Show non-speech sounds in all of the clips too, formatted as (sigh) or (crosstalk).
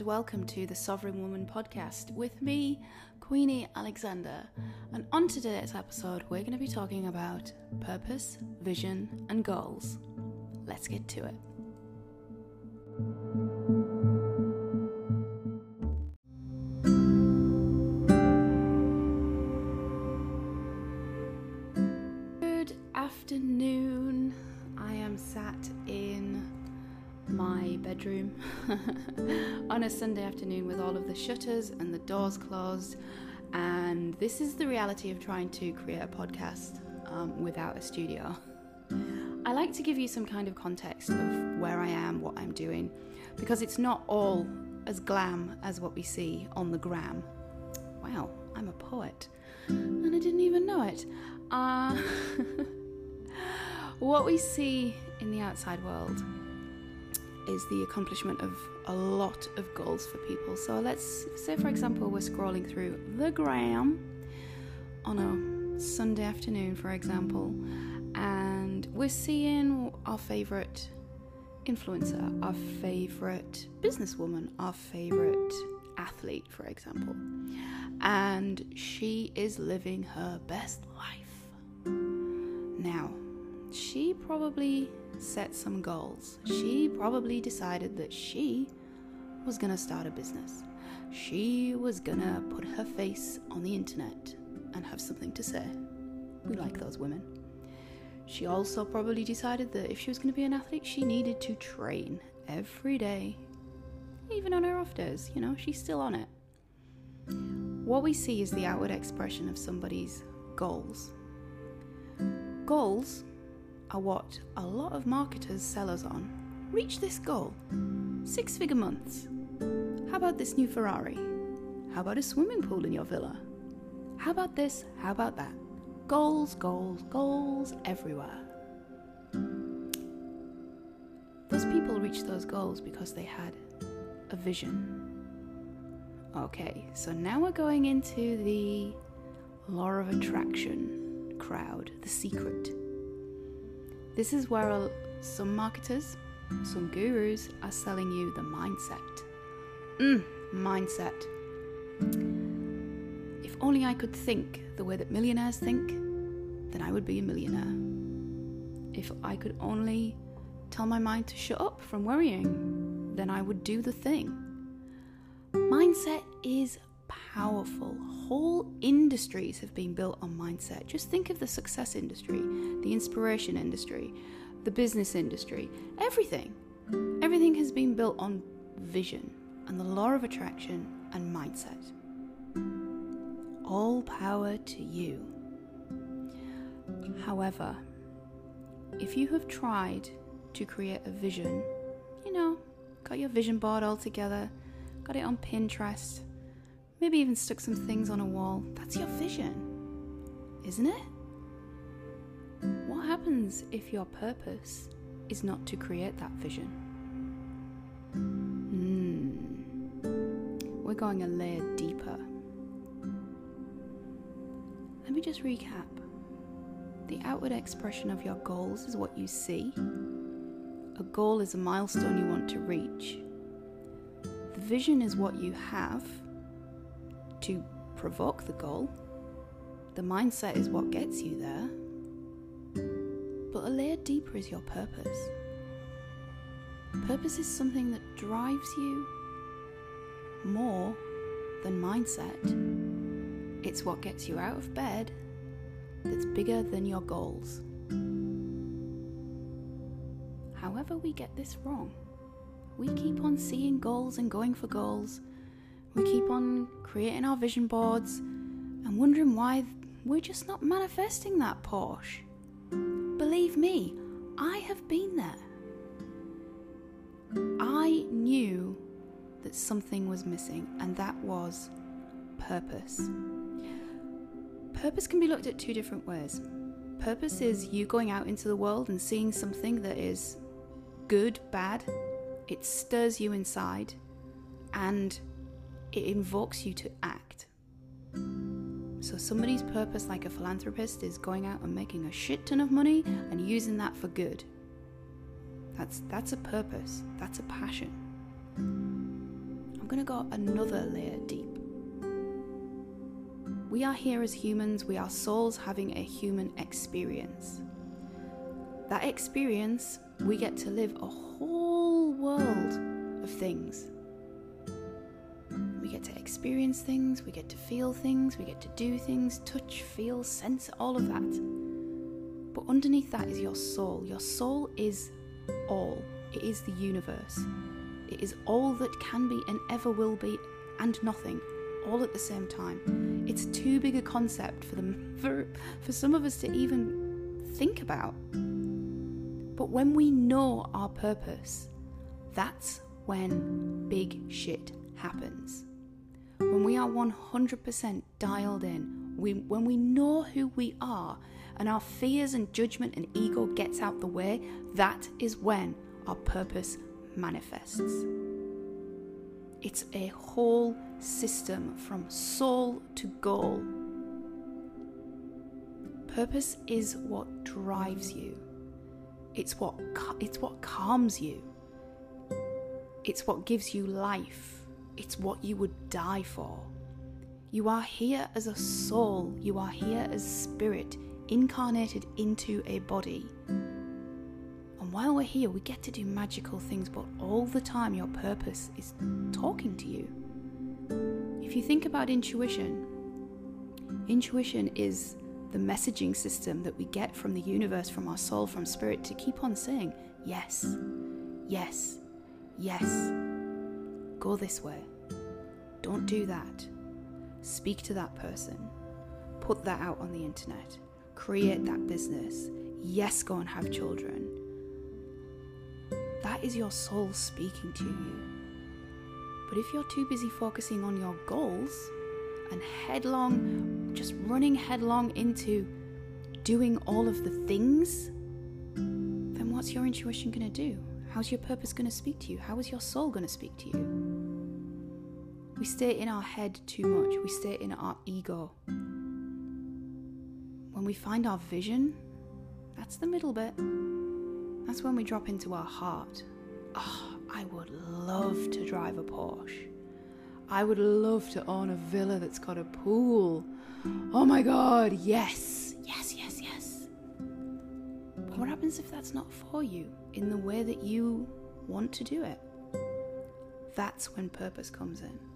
and welcome to the Sovereign Woman podcast with me, Queenie Alexander. And on today's episode, we're going to be talking about purpose, vision, and goals. Let's get to it. Good afternoon. I am sat my bedroom (laughs) on a Sunday afternoon with all of the shutters and the doors closed. And this is the reality of trying to create a podcast um, without a studio. I like to give you some kind of context of where I am, what I'm doing, because it's not all as glam as what we see on the gram. Wow, I'm a poet, and I didn't even know it. Uh, (laughs) what we see in the outside world is the accomplishment of a lot of goals for people. So let's say, for example, we're scrolling through the gram on a Sunday afternoon, for example, and we're seeing our favorite influencer, our favorite businesswoman, our favorite athlete, for example, and she is living her best life. Now, she probably set some goals. She probably decided that she was to start a business. She was to put her face on the internet and have something to say. We like those women. She also probably decided that if she was to be an athlete, she needed to train every day, even on her off days. You know, she's still on it. What we see is the outward expression of somebody's goals. Goals are what a lot of marketers sell us on. Reach this goal. Six figure months. How about this new Ferrari? How about a swimming pool in your villa? How about this? How about that? Goals, goals, goals everywhere. Those people reached those goals because they had a vision. Okay, so now we're going into the law of attraction crowd, the secret. This is where some marketers, some gurus are selling you the mindset. Mm, mindset. If only I could think the way that millionaires think, then I would be a millionaire. If I could only tell my mind to shut up from worrying, then I would do the thing. Mindset is powerful. Whole industries have been built on mindset. Just think of the success industry, the inspiration industry, the business industry, everything. Everything has been built on vision and the law of attraction and mindset. All power to you. However, if you have tried to create a vision, you know, got your vision board all together, got it on Pinterest, maybe even stuck some things on a wall. That's your vision, isn't it? What happens if your purpose is not to create that vision? Hmm. We're going a layer deeper. Let me just recap. The outward expression of your goals is what you see. A goal is a milestone you want to reach. The vision is what you have to provoke the goal. The mindset is what gets you there. But a layer deeper is your purpose. Purpose is something that drives you more than mindset. It's what gets you out of bed that's bigger than your goals. However, we get this wrong. We keep on seeing goals and going for goals we keep on creating our vision boards and wondering why we're just not manifesting that Porsche. Believe me, I have been there. I knew that something was missing, and that was purpose. Purpose can be looked at two different ways. Purpose is you going out into the world and seeing something that is good, bad, it stirs you inside, and it invokes you to act. So, somebody's purpose, like a philanthropist, is going out and making a shit ton of money and using that for good. That's, that's a purpose, that's a passion. I'm going to go another layer deep. We are here as humans, we are souls having a human experience. That experience, we get to live a whole world of things. Get to experience things, we get to feel things, we get to do things, touch, feel, sense, all of that. But underneath that is your soul. Your soul is all, it is the universe. It is all that can be and ever will be, and nothing, all at the same time. It's too big a concept for them for, for some of us to even think about. But when we know our purpose, that's when big shit happens. When we are 100% dialed in, we, when we know who we are and our fears and judgment and ego gets out the way, that is when our purpose manifests. It's a whole system from soul to goal. Purpose is what drives you. It's what it's what calms you. It's what gives you life. It's what you would die for. You are here as a soul. You are here as spirit incarnated into a body. And while we're here, we get to do magical things, but all the time your purpose is talking to you. If you think about intuition, intuition is the messaging system that we get from the universe, from our soul, from spirit to keep on saying, yes, yes, yes. Go this way. Don't do that. Speak to that person. Put that out on the internet. Create that business. Yes, go and have children. That is your soul speaking to you. But if you're too busy focusing on your goals and headlong, just running headlong into doing all of the things, then what's your intuition going to do? How's your purpose going to speak to you? How is your soul going to speak to you? We stay in our head too much, we stay in our ego. When we find our vision, that's the middle bit. That's when we drop into our heart. Oh, I would love to drive a Porsche. I would love to own a villa that's got a pool. Oh my god, yes, yes, yes, yes. But what happens if that's not for you in the way that you want to do it? That's when purpose comes in.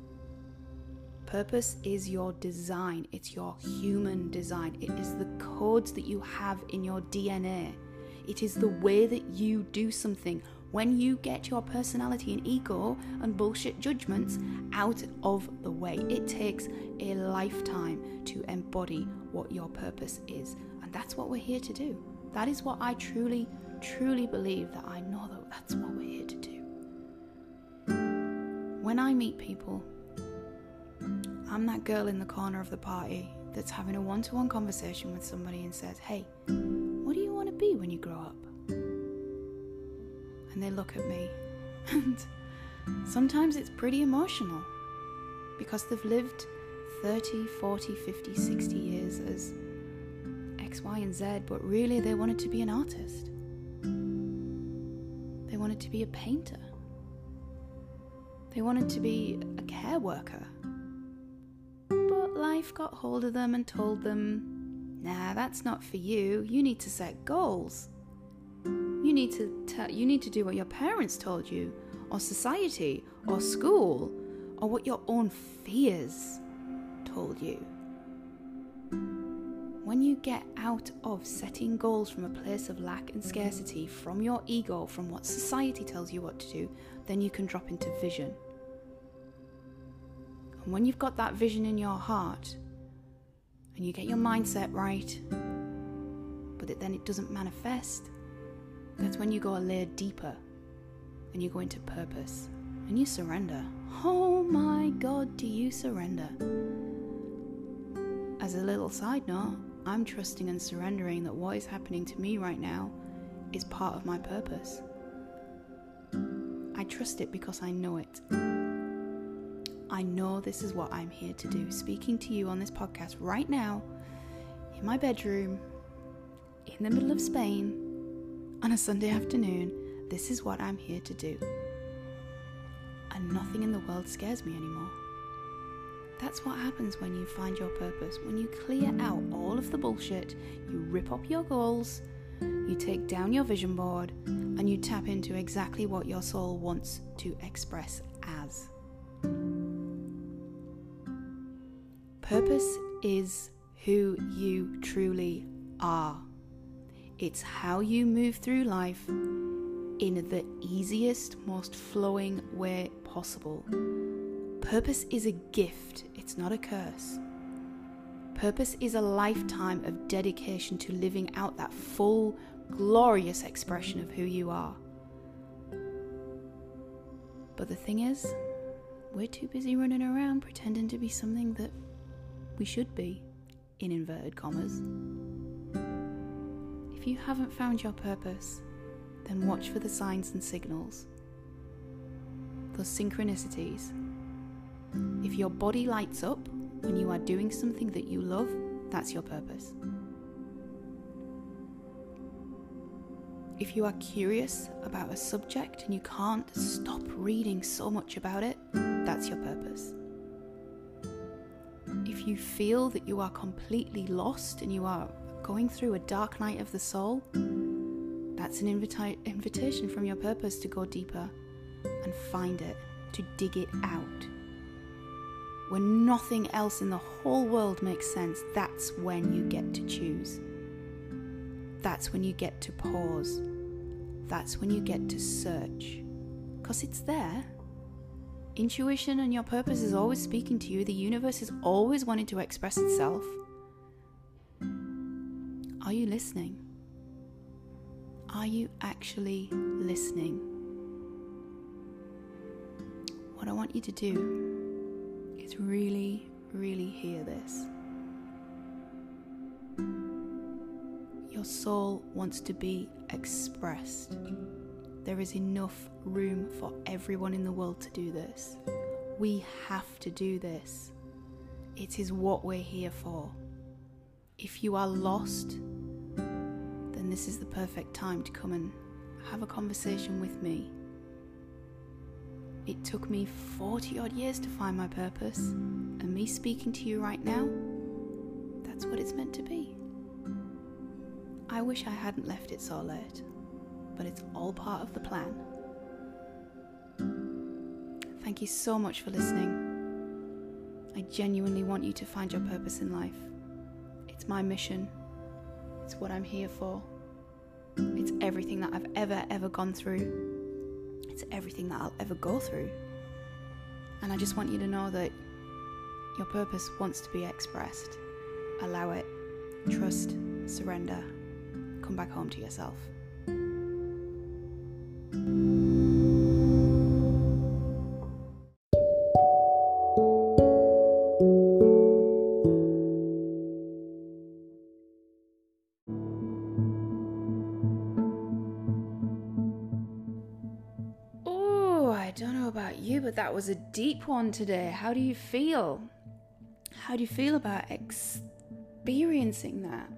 Purpose is your design, it's your human design, it is the codes that you have in your DNA. It is the way that you do something when you get your personality and ego and bullshit judgments out of the way. It takes a lifetime to embody what your purpose is. And that's what we're here to do. That is what I truly, truly believe that I know that that's what we're here to do. When I meet people, I'm that girl in the corner of the party that's having a one to one conversation with somebody and says, Hey, what do you want to be when you grow up? And they look at me, (laughs) and sometimes it's pretty emotional because they've lived 30, 40, 50, 60 years as X, Y, and Z, but really they wanted to be an artist. They wanted to be a painter. They wanted to be a care worker. Life got hold of them and told them, nah, that's not for you. You need to set goals. You need to tell, you need to do what your parents told you, or society, or school, or what your own fears told you. When you get out of setting goals from a place of lack and scarcity, from your ego, from what society tells you what to do, then you can drop into vision. And when you've got that vision in your heart, and you get your mindset right, but it, then it doesn't manifest, that's when you go a layer deeper and you go into purpose and you surrender. Oh my God, do you surrender? As a little side note, I'm trusting and surrendering that what is happening to me right now is part of my purpose. I trust it because I know it. I know this is what I'm here to do. Speaking to you on this podcast right now, in my bedroom, in the middle of Spain, on a Sunday afternoon, this is what I'm here to do. and nothing in the world scares me anymore. That's what happens when you find your purpose. When you clear out all of the bullshit, you rip up your goals, you take down your vision board, and you tap into exactly what your soul wants to express as. Purpose is who you truly are. It's how you move through life in the easiest, most flowing way possible. Purpose is a gift, it's not a curse. Purpose is a lifetime of dedication to living out that full, glorious expression of who you are. But the thing is, we're too busy running around pretending to be something that we should be, in inverted commas. If you haven't found your purpose, then watch for the signs and signals, those synchronicities. If your body lights up when you are doing something that you love, that's your purpose. If you are curious about a subject and you can't stop reading so much about it, that's your purpose. If you feel that you are completely lost and you are going through a dark night of the soul, that's an invita- invitation from your purpose to go deeper and find it, to dig it out. When nothing else in the whole world makes sense, that's when you get to choose. That's when you get to pause. That's when you get to search. Because it's there. Intuition and your purpose is always speaking to you. The universe is always wanting to express itself. Are you listening? Are you actually listening? What I want you to do is really, really hear this. Your soul wants to be expressed. There is enough room for everyone in the world to do this. We have to do this. It is what we're here for. If you are lost, then this is the perfect time to come and have a conversation with me. It took me 40 odd years to find my purpose, and me speaking to you right now, that's what it's meant to be. I wish I hadn't left it so late, but it's all part of the plan. Thank you so much for listening. I genuinely want you to find your purpose in life. It's my mission. It's what I'm here for. It's everything that I've ever, ever gone through. It's everything that I'll ever go through. And I just want you to know that your purpose wants to be expressed. Allow it. Trust. Surrender. Come back home to yourself. But that was a deep one today. How do you feel? How do you feel about experiencing that?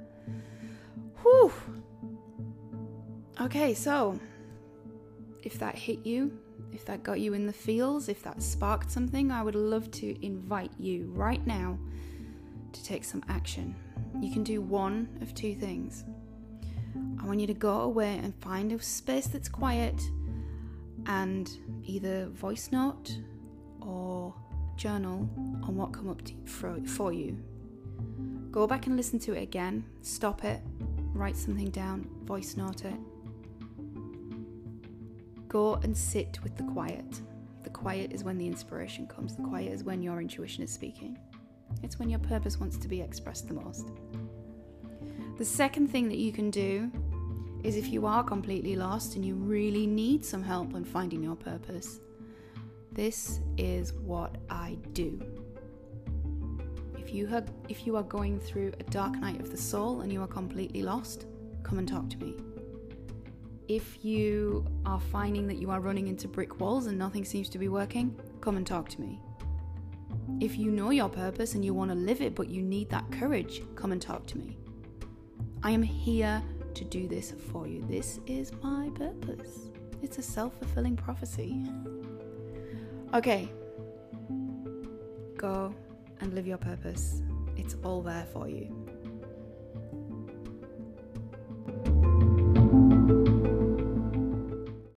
Whew. Okay, so if that hit you, if that got you in the feels, if that sparked something, I would love to invite you right now to take some action. You can do one of two things. I want you to go away and find a space that's quiet and either voice note or journal on what come up for, for you. Go back and listen to it again, stop it, write something down, voice note it. Go and sit with the quiet. The quiet is when the inspiration comes, the quiet is when your intuition is speaking. It's when your purpose wants to be expressed the most. The second thing that you can do is if you are completely lost and you really need some help on finding your purpose. This is what I do. If you have, if you are going through a dark night of the soul and you are completely lost, come and talk to me. If you are finding that you are running into brick walls and nothing seems to be working, come and talk to me. If you know your purpose and you want to live it but you need that courage, come and talk to me. I am here to do this for you. This is my purpose. It's a self fulfilling prophecy. Okay. Go and live your purpose. It's all there for you.